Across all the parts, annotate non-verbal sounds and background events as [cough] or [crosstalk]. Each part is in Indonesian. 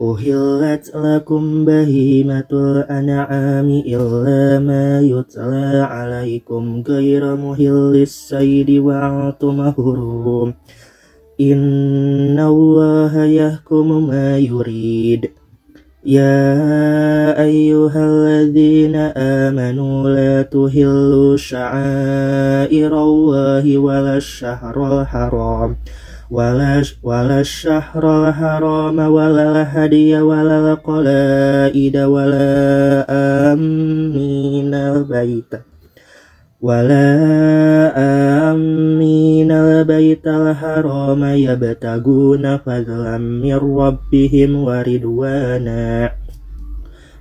أهلت لكم بهيمة الأنعام إلا ما يتلى عليكم غير مهل الصيد وأنتم حرم إن الله يحكم ما يريد. يا أيها الذين آمنوا لا تهلوا شعائر الله ولا الشهر الحرام. ولا ولا الشهر الحرام ولا الهدي ولا القلائد ولا آمين البيت. ولا آمين البيت الحرام. يبتغون فضلا من ربهم ورضوانا.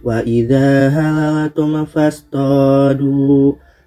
وإذا هللتم فاصطادوا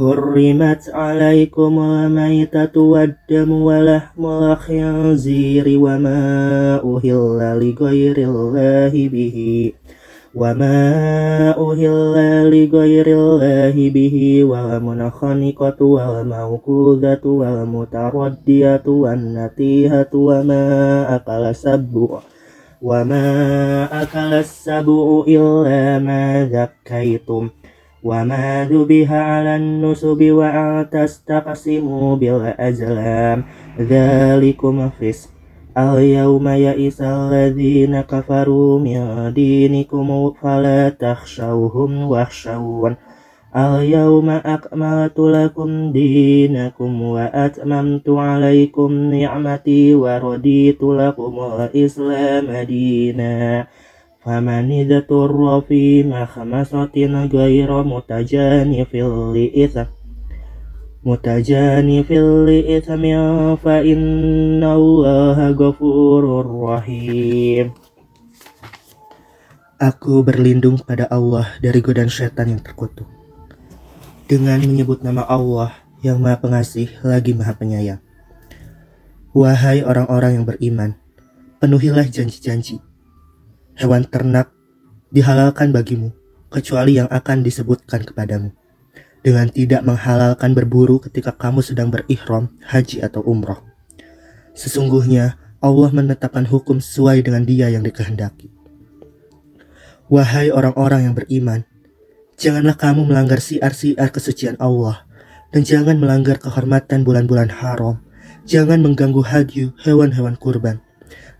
حرمت عليكم الميتة والدم ولحم الخنزير وما أهل لغير الله به وما أهل لغير الله به والمنخنقة والموقوذة والمتردية والنتيهة وما أكل السبع وما أكل السبع إلا ما ذكيتم وما ذبح على النسب وأن تستقسموا بالأزلام ذلكم فسق اليوم يئس الذين كفروا من دينكم فلا تخشوهم واخشون اليوم أكملت لكم دينكم وأتممت عليكم نعمتي ورضيت لكم الإسلام دينا فمن اضطر في مخمصة غير متجانف لإثم متجانف لإثم فإن الله غفور رحيم Aku berlindung pada Allah dari godaan setan yang terkutuk. Dengan menyebut nama Allah yang Maha Pengasih lagi Maha Penyayang. Wahai orang-orang yang beriman, penuhilah janji-janji hewan ternak dihalalkan bagimu, kecuali yang akan disebutkan kepadamu. Dengan tidak menghalalkan berburu ketika kamu sedang berikhram, haji atau umroh. Sesungguhnya Allah menetapkan hukum sesuai dengan dia yang dikehendaki. Wahai orang-orang yang beriman, janganlah kamu melanggar siar-siar kesucian Allah, dan jangan melanggar kehormatan bulan-bulan haram. Jangan mengganggu hadyu hewan-hewan kurban,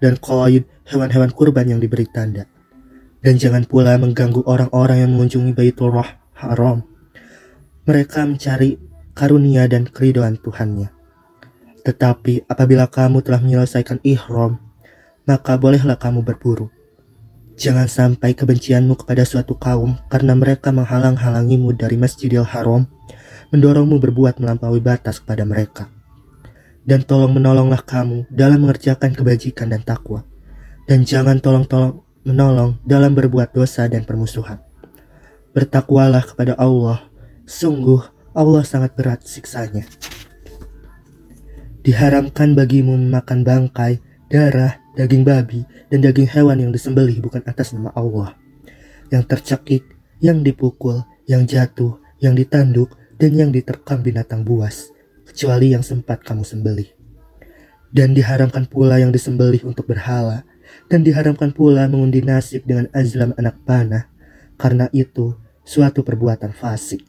dan qaid hewan-hewan kurban yang diberi tanda. Dan jangan pula mengganggu orang-orang yang mengunjungi Baitul Haram. Mereka mencari karunia dan keridoan Tuhannya. Tetapi apabila kamu telah menyelesaikan ihram, maka bolehlah kamu berburu. Jangan sampai kebencianmu kepada suatu kaum karena mereka menghalang-halangimu dari Masjidil Haram, mendorongmu berbuat melampaui batas kepada mereka. Dan tolong menolonglah kamu dalam mengerjakan kebajikan dan takwa dan jangan tolong-tolong menolong dalam berbuat dosa dan permusuhan. Bertakwalah kepada Allah, sungguh Allah sangat berat siksanya. Diharamkan bagimu memakan bangkai, darah, daging babi, dan daging hewan yang disembelih bukan atas nama Allah. Yang tercekik, yang dipukul, yang jatuh, yang ditanduk, dan yang diterkam binatang buas, kecuali yang sempat kamu sembelih. Dan diharamkan pula yang disembelih untuk berhala, dan diharamkan pula mengundi nasib dengan azlam anak panah, karena itu suatu perbuatan fasik.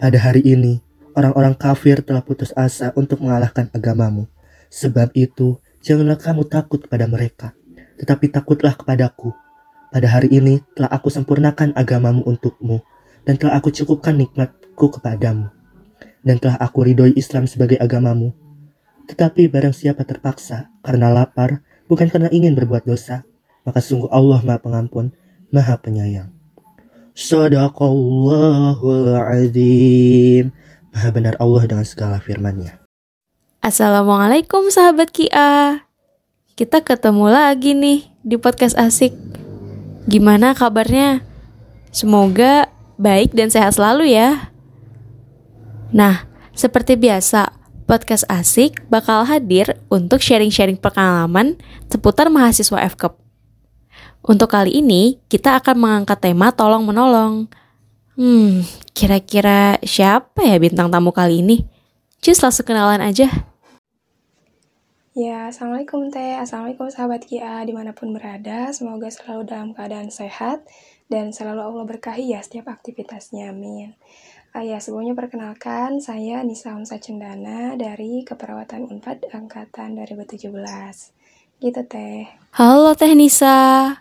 Pada hari ini, orang-orang kafir telah putus asa untuk mengalahkan agamamu. Sebab itu, janganlah kamu takut kepada mereka, tetapi takutlah kepadaku. pada hari ini telah aku sempurnakan agamamu untukmu, dan telah aku cukupkan nikmatku kepadamu, dan telah aku ridhoi Islam sebagai agamamu. Tetapi barang siapa terpaksa karena lapar, bukan karena ingin berbuat dosa, maka sungguh Allah maha pengampun, maha penyayang. Sadaqallahul azim. Maha benar Allah dengan segala firman-Nya. Assalamualaikum sahabat Kia. Kita ketemu lagi nih di podcast asik. Gimana kabarnya? Semoga baik dan sehat selalu ya. Nah, seperti biasa, podcast asik bakal hadir untuk sharing-sharing pengalaman seputar mahasiswa FKEP. Untuk kali ini, kita akan mengangkat tema tolong menolong. Hmm, kira-kira siapa ya bintang tamu kali ini? Cus langsung kenalan aja. Ya, Assalamualaikum Teh, Assalamualaikum sahabat Kia di mana pun berada, semoga selalu dalam keadaan sehat dan selalu Allah berkahi ya setiap aktivitasnya, amin. Ah, ya, sebelumnya perkenalkan, saya Nisa Hamsa Cendana dari Keperawatan Unpad Angkatan 2017. Gitu Teh. Halo Teh Nisa.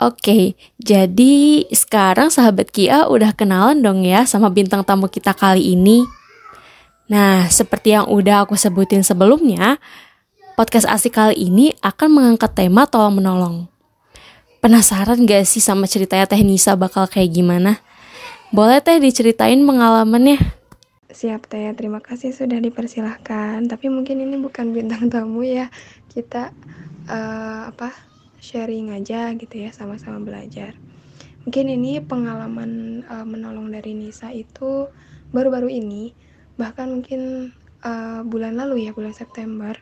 Oke, jadi sekarang sahabat Kia udah kenalan dong ya sama bintang tamu kita kali ini. Nah, seperti yang udah aku sebutin sebelumnya, podcast asik kali ini akan mengangkat tema tolong menolong. Penasaran gak sih sama ceritanya Teh Nisa bakal kayak gimana? Boleh Teh diceritain pengalamannya? Siap Teh, terima kasih sudah dipersilahkan. Tapi mungkin ini bukan bintang tamu ya. Kita uh, apa sharing aja gitu ya, sama-sama belajar. Mungkin ini pengalaman uh, menolong dari Nisa itu baru-baru ini, bahkan mungkin uh, bulan lalu ya, bulan September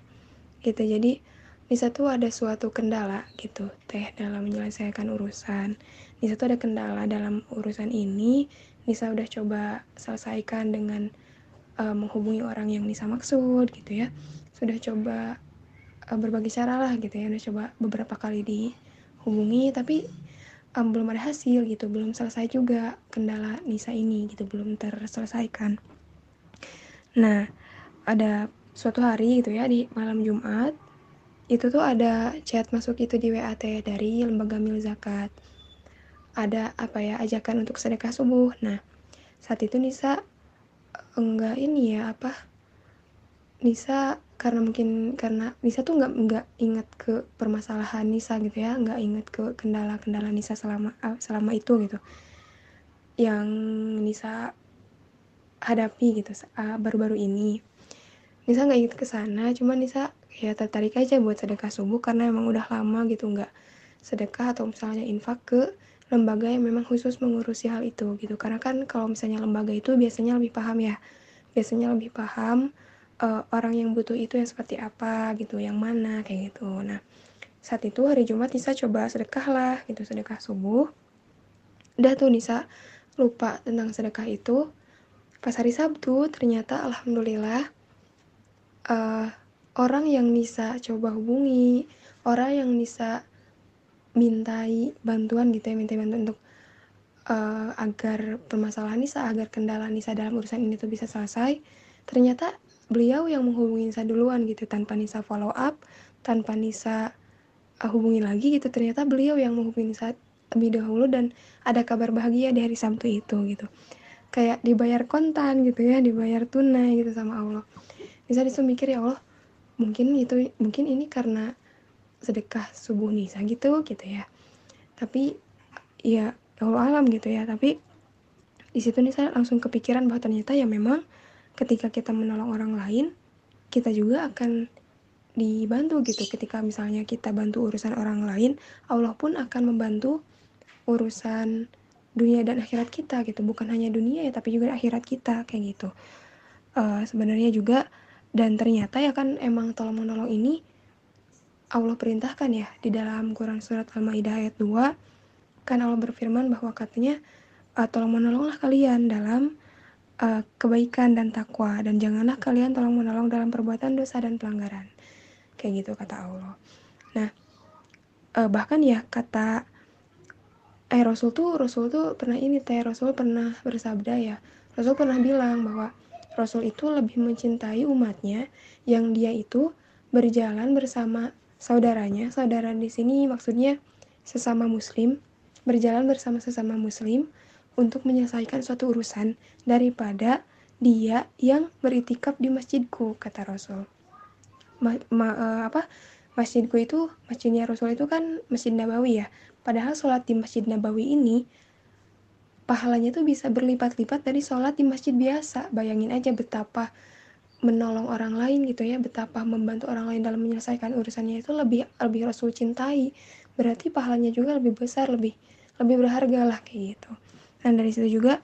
gitu jadi Nisa tuh ada suatu kendala gitu teh dalam menyelesaikan urusan. Nisa tuh ada kendala dalam urusan ini. Nisa udah coba selesaikan dengan uh, menghubungi orang yang Nisa maksud gitu ya. Sudah coba uh, berbagai cara lah gitu ya. Udah coba beberapa kali dihubungi tapi um, belum ada hasil gitu. Belum selesai juga kendala Nisa ini gitu belum terselesaikan. Nah ada suatu hari gitu ya di malam Jumat itu tuh ada chat masuk itu di WAT dari lembaga mil zakat. Ada apa ya ajakan untuk sedekah subuh. Nah saat itu Nisa enggak ini ya apa Nisa karena mungkin karena Nisa tuh nggak nggak ingat ke permasalahan Nisa gitu ya nggak ingat ke kendala-kendala Nisa selama ah, selama itu gitu. Yang Nisa hadapi gitu ah, baru-baru ini. Nisa nggak inget ke sana cuma Nisa ya tertarik aja buat sedekah subuh karena emang udah lama gitu nggak sedekah atau misalnya infak ke lembaga yang memang khusus mengurusi hal itu gitu. Karena kan kalau misalnya lembaga itu biasanya lebih paham ya. Biasanya lebih paham uh, orang yang butuh itu yang seperti apa gitu yang mana kayak gitu. Nah saat itu hari Jumat Nisa coba sedekah lah gitu sedekah subuh. Udah tuh Nisa lupa tentang sedekah itu. Pas hari Sabtu ternyata alhamdulillah uh, orang yang bisa coba hubungi orang yang bisa mintai bantuan gitu ya minta bantuan untuk uh, agar permasalahan Nisa agar kendala Nisa dalam urusan ini tuh bisa selesai. Ternyata beliau yang menghubungi Nisa duluan gitu tanpa Nisa follow up tanpa Nisa uh, hubungi lagi gitu. Ternyata beliau yang menghubungi Nisa lebih dahulu dan ada kabar bahagia di hari Sabtu itu gitu. Kayak dibayar kontan gitu ya dibayar tunai gitu sama Allah. Bisa di situ mikir ya Allah mungkin itu mungkin ini karena sedekah subuh Nisa gitu gitu ya. Tapi ya, ya Allah alam gitu ya. Tapi di situ nih saya langsung kepikiran bahwa ternyata ya memang ketika kita menolong orang lain kita juga akan dibantu gitu. Ketika misalnya kita bantu urusan orang lain Allah pun akan membantu urusan dunia dan akhirat kita gitu. Bukan hanya dunia ya tapi juga akhirat kita kayak gitu. Uh, sebenarnya juga dan ternyata ya kan emang tolong menolong ini Allah perintahkan ya di dalam Quran surat Al-Maidah ayat 2 kan Allah berfirman bahwa katanya uh, tolong menolonglah kalian dalam uh, kebaikan dan takwa dan janganlah kalian tolong menolong dalam perbuatan dosa dan pelanggaran. Kayak gitu kata Allah. Nah uh, bahkan ya kata eh Rasul tuh Rasul tuh pernah ini teh Rasul pernah bersabda ya Rasul pernah bilang bahwa Rasul itu lebih mencintai umatnya yang dia itu berjalan bersama saudaranya. Saudara di sini maksudnya sesama muslim, berjalan bersama sesama muslim untuk menyelesaikan suatu urusan daripada dia yang beritikaf di masjidku kata Rasul. Ma, ma, uh, apa masjidku itu masjidnya Rasul itu kan masjid Nabawi ya. Padahal sholat di masjid Nabawi ini pahalanya tuh bisa berlipat-lipat dari sholat di masjid biasa. Bayangin aja betapa menolong orang lain gitu ya, betapa membantu orang lain dalam menyelesaikan urusannya itu lebih lebih Rasul cintai. Berarti pahalanya juga lebih besar, lebih lebih berharga lah kayak gitu. Dan dari situ juga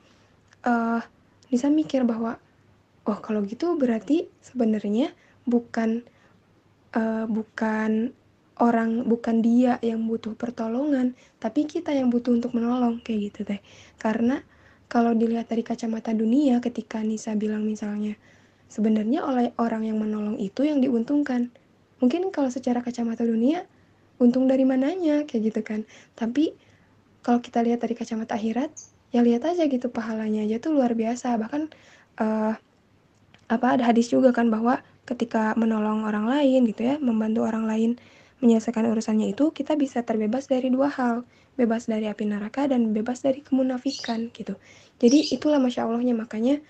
uh, bisa mikir bahwa oh kalau gitu berarti sebenarnya bukan uh, bukan orang bukan dia yang butuh pertolongan, tapi kita yang butuh untuk menolong kayak gitu teh. Karena kalau dilihat dari kacamata dunia ketika Nisa bilang misalnya sebenarnya oleh orang yang menolong itu yang diuntungkan. Mungkin kalau secara kacamata dunia untung dari mananya kayak gitu kan. Tapi kalau kita lihat dari kacamata akhirat ya lihat aja gitu pahalanya aja tuh luar biasa bahkan uh, apa ada hadis juga kan bahwa ketika menolong orang lain gitu ya membantu orang lain menyelesaikan urusannya itu kita bisa terbebas dari dua hal. Bebas dari api neraka dan bebas dari kemunafikan gitu. Jadi itulah masya allahnya. Makanya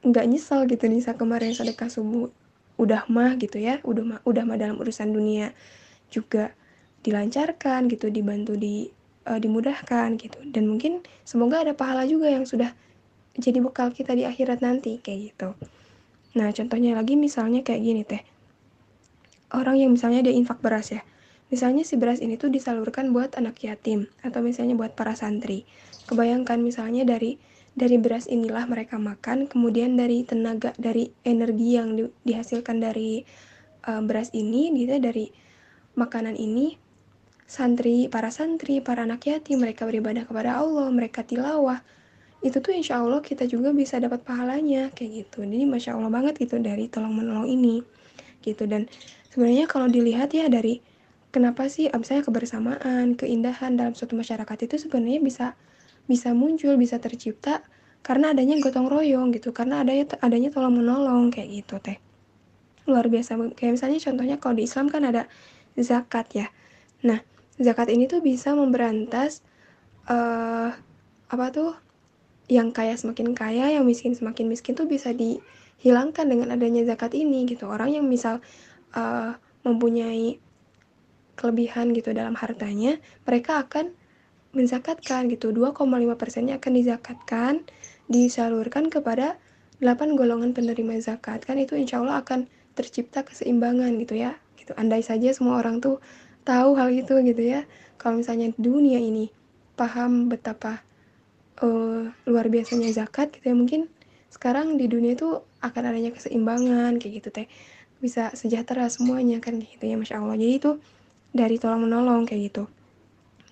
nggak nyesel gitu nih saat kemarin sedekah subuh. Udah mah gitu ya. Udah mah udah mah dalam urusan dunia juga dilancarkan gitu. Dibantu di uh, dimudahkan gitu. Dan mungkin semoga ada pahala juga yang sudah jadi bekal kita di akhirat nanti kayak gitu. Nah contohnya lagi misalnya kayak gini teh orang yang misalnya dia infak beras ya. Misalnya si beras ini tuh disalurkan buat anak yatim atau misalnya buat para santri. Kebayangkan misalnya dari dari beras inilah mereka makan kemudian dari tenaga dari energi yang di, dihasilkan dari uh, beras ini gitu dari makanan ini santri, para santri, para anak yatim, mereka beribadah kepada Allah, mereka tilawah, itu tuh insya Allah kita juga bisa dapat pahalanya kayak gitu. Jadi masya Allah banget gitu dari tolong menolong ini gitu dan sebenarnya kalau dilihat ya dari kenapa sih misalnya kebersamaan, keindahan dalam suatu masyarakat itu sebenarnya bisa bisa muncul, bisa tercipta karena adanya gotong royong gitu, karena adanya adanya tolong menolong kayak gitu teh. Luar biasa kayak misalnya contohnya kalau di Islam kan ada zakat ya. Nah, zakat ini tuh bisa memberantas uh, apa tuh yang kaya semakin kaya, yang miskin semakin miskin tuh bisa dihilangkan dengan adanya zakat ini gitu. Orang yang misal uh, mempunyai kelebihan gitu dalam hartanya, mereka akan menzakatkan gitu. 2,5 persennya akan dizakatkan, disalurkan kepada 8 golongan penerima zakat. Kan itu insya Allah akan tercipta keseimbangan gitu ya. Gitu. Andai saja semua orang tuh tahu hal itu gitu ya kalau misalnya dunia ini paham betapa uh, luar biasanya zakat gitu ya mungkin sekarang di dunia itu akan adanya keseimbangan kayak gitu teh. Bisa sejahtera semuanya kan gitu ya masya allah. Jadi itu dari tolong menolong kayak gitu.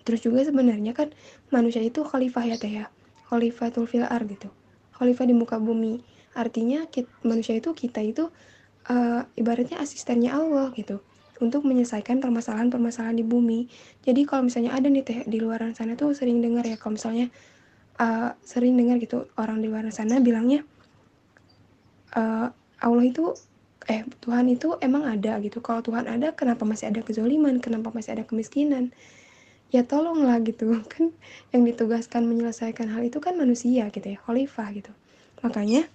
Terus juga sebenarnya kan manusia itu khalifah ya teh ya? Khalifatul fil ar gitu. Khalifah di muka bumi. Artinya kita, manusia itu kita itu uh, ibaratnya asistennya Allah gitu. Untuk menyelesaikan permasalahan-permasalahan di bumi. Jadi kalau misalnya ada nih teh di luar sana tuh sering dengar ya kalau misalnya uh, sering dengar gitu orang di luar sana bilangnya uh, Allah itu eh Tuhan itu emang ada gitu. Kalau Tuhan ada kenapa masih ada kezoliman? Kenapa masih ada kemiskinan? Ya tolonglah gitu [laughs] kan yang ditugaskan menyelesaikan hal itu kan manusia gitu ya, khalifah gitu. Makanya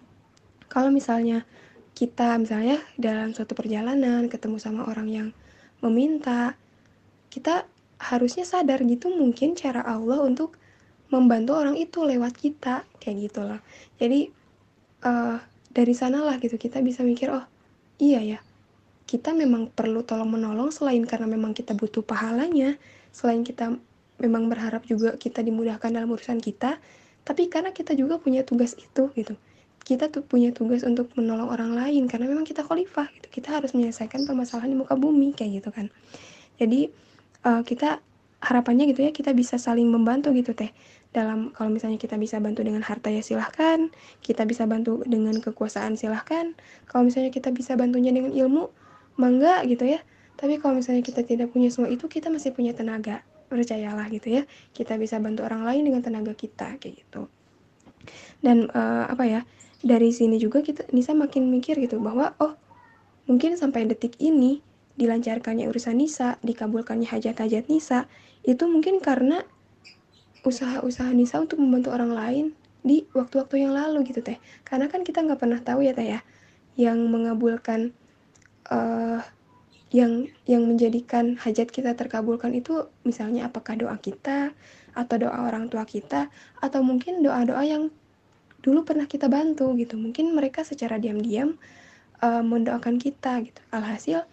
kalau misalnya kita misalnya dalam suatu perjalanan ketemu sama orang yang meminta kita harusnya sadar gitu mungkin cara Allah untuk membantu orang itu lewat kita kayak gitu loh jadi uh, dari sanalah gitu kita bisa mikir oh iya ya kita memang perlu tolong menolong selain karena memang kita butuh pahalanya selain kita memang berharap juga kita dimudahkan dalam urusan kita tapi karena kita juga punya tugas itu gitu. Kita tuh punya tugas untuk menolong orang lain karena memang kita khalifah gitu. Kita harus menyelesaikan permasalahan di muka bumi kayak gitu kan. Jadi uh, kita harapannya gitu ya kita bisa saling membantu gitu teh dalam kalau misalnya kita bisa bantu dengan harta ya silahkan. Kita bisa bantu dengan kekuasaan silahkan. Kalau misalnya kita bisa bantunya dengan ilmu mangga gitu ya. Tapi kalau misalnya kita tidak punya semua itu kita masih punya tenaga. Percayalah gitu ya. Kita bisa bantu orang lain dengan tenaga kita kayak gitu. Dan uh, apa ya dari sini juga kita Nisa makin mikir gitu bahwa oh mungkin sampai detik ini dilancarkannya urusan Nisa, dikabulkannya hajat-hajat Nisa, itu mungkin karena usaha-usaha Nisa untuk membantu orang lain di waktu-waktu yang lalu gitu teh. Karena kan kita nggak pernah tahu ya teh ya yang mengabulkan uh, yang yang menjadikan hajat kita terkabulkan itu misalnya apakah doa kita atau doa orang tua kita atau mungkin doa-doa yang dulu pernah kita bantu gitu. Mungkin mereka secara diam-diam uh, mendoakan kita gitu. Alhasil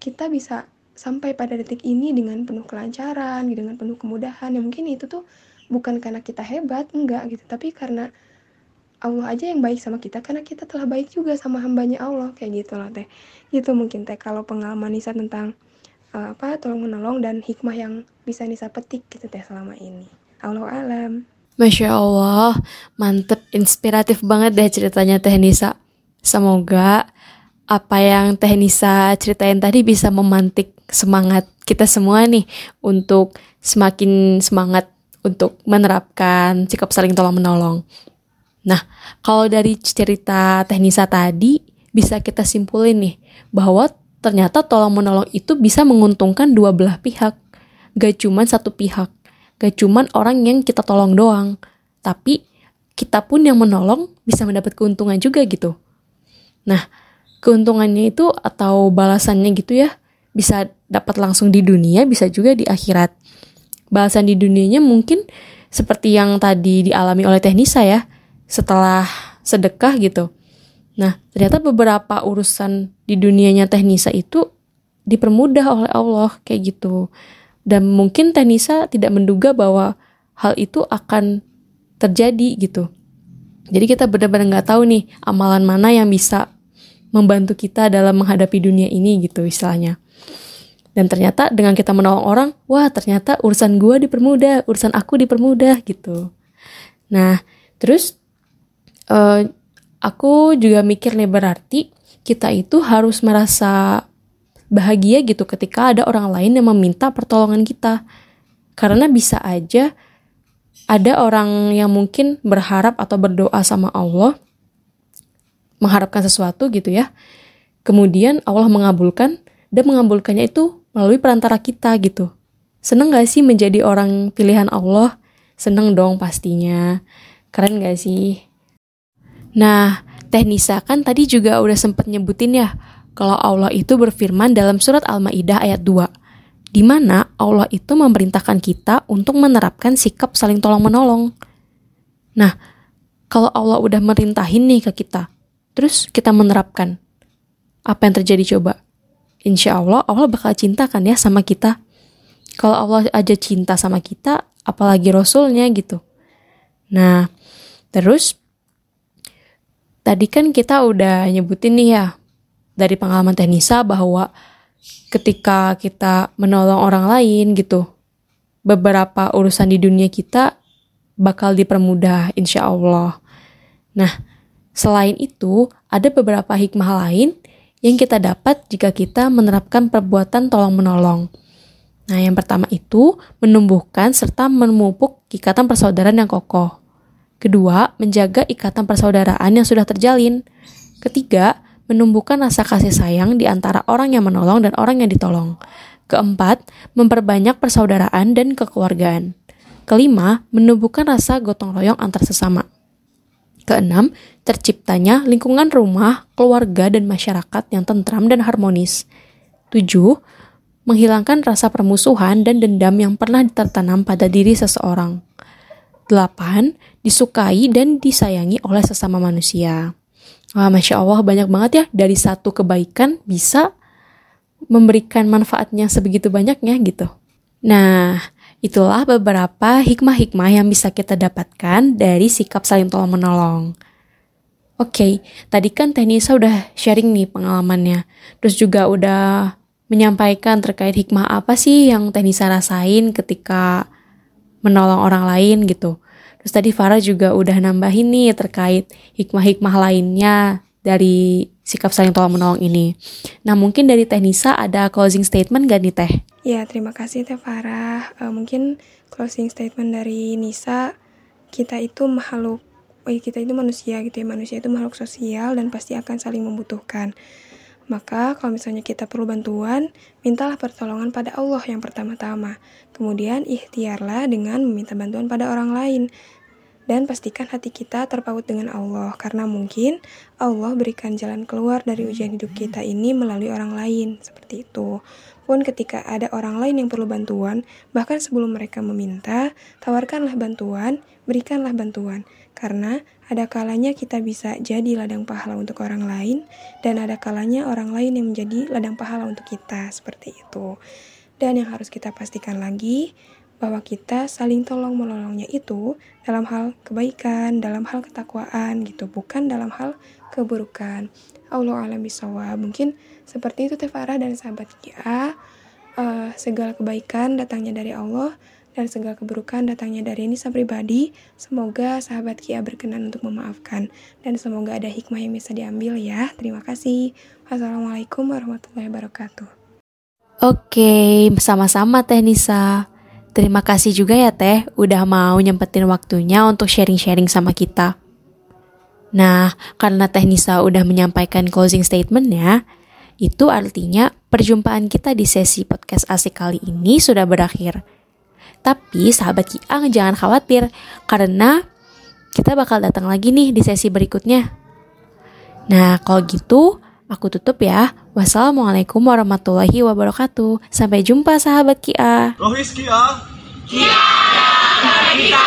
kita bisa sampai pada detik ini dengan penuh kelancaran dengan penuh kemudahan. Ya mungkin itu tuh bukan karena kita hebat enggak gitu. Tapi karena Allah aja yang baik sama kita karena kita telah baik juga sama hambanya Allah. Kayak gitu loh teh. Gitu mungkin teh kalau pengalaman Nisa tentang uh, apa tolong menolong dan hikmah yang bisa Nisa petik gitu teh selama ini. Allah alam. Masya Allah, mantep, inspiratif banget deh ceritanya Teh Nisa. Semoga apa yang Teh Nisa ceritain tadi bisa memantik semangat kita semua nih untuk semakin semangat untuk menerapkan sikap saling tolong menolong. Nah, kalau dari cerita Teknisa tadi bisa kita simpulin nih bahwa ternyata tolong menolong itu bisa menguntungkan dua belah pihak. Gak cuman satu pihak. Gak cuman orang yang kita tolong doang. Tapi kita pun yang menolong bisa mendapat keuntungan juga gitu. Nah, keuntungannya itu atau balasannya gitu ya bisa dapat langsung di dunia, bisa juga di akhirat balasan di dunianya mungkin seperti yang tadi dialami oleh Teknisa ya, setelah sedekah gitu. Nah, ternyata beberapa urusan di dunianya Teknisa itu dipermudah oleh Allah kayak gitu. Dan mungkin Teknisa tidak menduga bahwa hal itu akan terjadi gitu. Jadi kita benar-benar nggak tahu nih amalan mana yang bisa membantu kita dalam menghadapi dunia ini gitu istilahnya. Dan ternyata dengan kita menolong orang, wah ternyata urusan gue dipermudah, urusan aku dipermudah gitu. Nah, terus uh, aku juga mikir nih berarti kita itu harus merasa bahagia gitu ketika ada orang lain yang meminta pertolongan kita. Karena bisa aja ada orang yang mungkin berharap atau berdoa sama Allah, mengharapkan sesuatu gitu ya. Kemudian Allah mengabulkan dan mengabulkannya itu melalui perantara kita gitu. Seneng gak sih menjadi orang pilihan Allah? Seneng dong pastinya. Keren gak sih? Nah, Teh Nisa kan tadi juga udah sempet nyebutin ya, kalau Allah itu berfirman dalam surat Al-Ma'idah ayat 2, di mana Allah itu memerintahkan kita untuk menerapkan sikap saling tolong-menolong. Nah, kalau Allah udah merintahin nih ke kita, terus kita menerapkan, apa yang terjadi coba? insya Allah Allah bakal cinta kan ya sama kita. Kalau Allah aja cinta sama kita, apalagi Rasulnya gitu. Nah, terus tadi kan kita udah nyebutin nih ya dari pengalaman Tenisa bahwa ketika kita menolong orang lain gitu, beberapa urusan di dunia kita bakal dipermudah insya Allah. Nah, selain itu ada beberapa hikmah lain yang kita dapat jika kita menerapkan perbuatan tolong-menolong. Nah, yang pertama itu menumbuhkan serta memupuk ikatan persaudaraan yang kokoh. Kedua, menjaga ikatan persaudaraan yang sudah terjalin. Ketiga, menumbuhkan rasa kasih sayang di antara orang yang menolong dan orang yang ditolong. Keempat, memperbanyak persaudaraan dan kekeluargaan. Kelima, menumbuhkan rasa gotong royong antar sesama. Keenam, terciptanya lingkungan rumah, keluarga, dan masyarakat yang tentram dan harmonis. Tujuh, menghilangkan rasa permusuhan dan dendam yang pernah tertanam pada diri seseorang. Delapan, disukai dan disayangi oleh sesama manusia. Wah, Masya Allah banyak banget ya dari satu kebaikan bisa memberikan manfaatnya sebegitu banyaknya gitu. Nah, Itulah beberapa hikmah-hikmah yang bisa kita dapatkan dari sikap saling tolong menolong. Oke, okay, tadi kan Tenisa udah sharing nih pengalamannya. Terus juga udah menyampaikan terkait hikmah apa sih yang Tenisa rasain ketika menolong orang lain gitu. Terus tadi Farah juga udah nambahin nih terkait hikmah-hikmah lainnya dari sikap saling tolong menolong ini. Nah mungkin dari Tenisa ada closing statement gak nih Teh? Ya, terima kasih Teh Farah. Uh, mungkin closing statement dari Nisa, kita itu makhluk, oh kita itu manusia gitu ya, manusia itu makhluk sosial dan pasti akan saling membutuhkan. Maka kalau misalnya kita perlu bantuan, mintalah pertolongan pada Allah yang pertama-tama. Kemudian ikhtiarlah dengan meminta bantuan pada orang lain. Dan pastikan hati kita terpaut dengan Allah, karena mungkin Allah berikan jalan keluar dari ujian hidup kita ini melalui orang lain, seperti itu. Pun ketika ada orang lain yang perlu bantuan, bahkan sebelum mereka meminta, tawarkanlah bantuan, berikanlah bantuan. Karena ada kalanya kita bisa jadi ladang pahala untuk orang lain, dan ada kalanya orang lain yang menjadi ladang pahala untuk kita, seperti itu. Dan yang harus kita pastikan lagi, bahwa kita saling tolong menolongnya itu dalam hal kebaikan, dalam hal ketakwaan gitu, bukan dalam hal keburukan. Allah alam bisawab. Mungkin seperti itu Tefara dan sahabat Kia. Uh, segala kebaikan datangnya dari Allah dan segala keburukan datangnya dari Nisa pribadi. Semoga sahabat Kia berkenan untuk memaafkan dan semoga ada hikmah yang bisa diambil ya. Terima kasih. Wassalamualaikum warahmatullahi wabarakatuh. Oke, sama-sama Teh Nisa. Terima kasih juga ya Teh, udah mau nyempetin waktunya untuk sharing-sharing sama kita. Nah, karena Teh Nisa udah menyampaikan closing statementnya, itu artinya perjumpaan kita di sesi podcast asik kali ini sudah berakhir. Tapi sahabat Kiang jangan khawatir, karena kita bakal datang lagi nih di sesi berikutnya. Nah, kalau gitu, aku tutup ya. Wassalamualaikum warahmatullahi wabarakatuh. Sampai jumpa sahabat Kia. Rohis Kia. Kia. Kita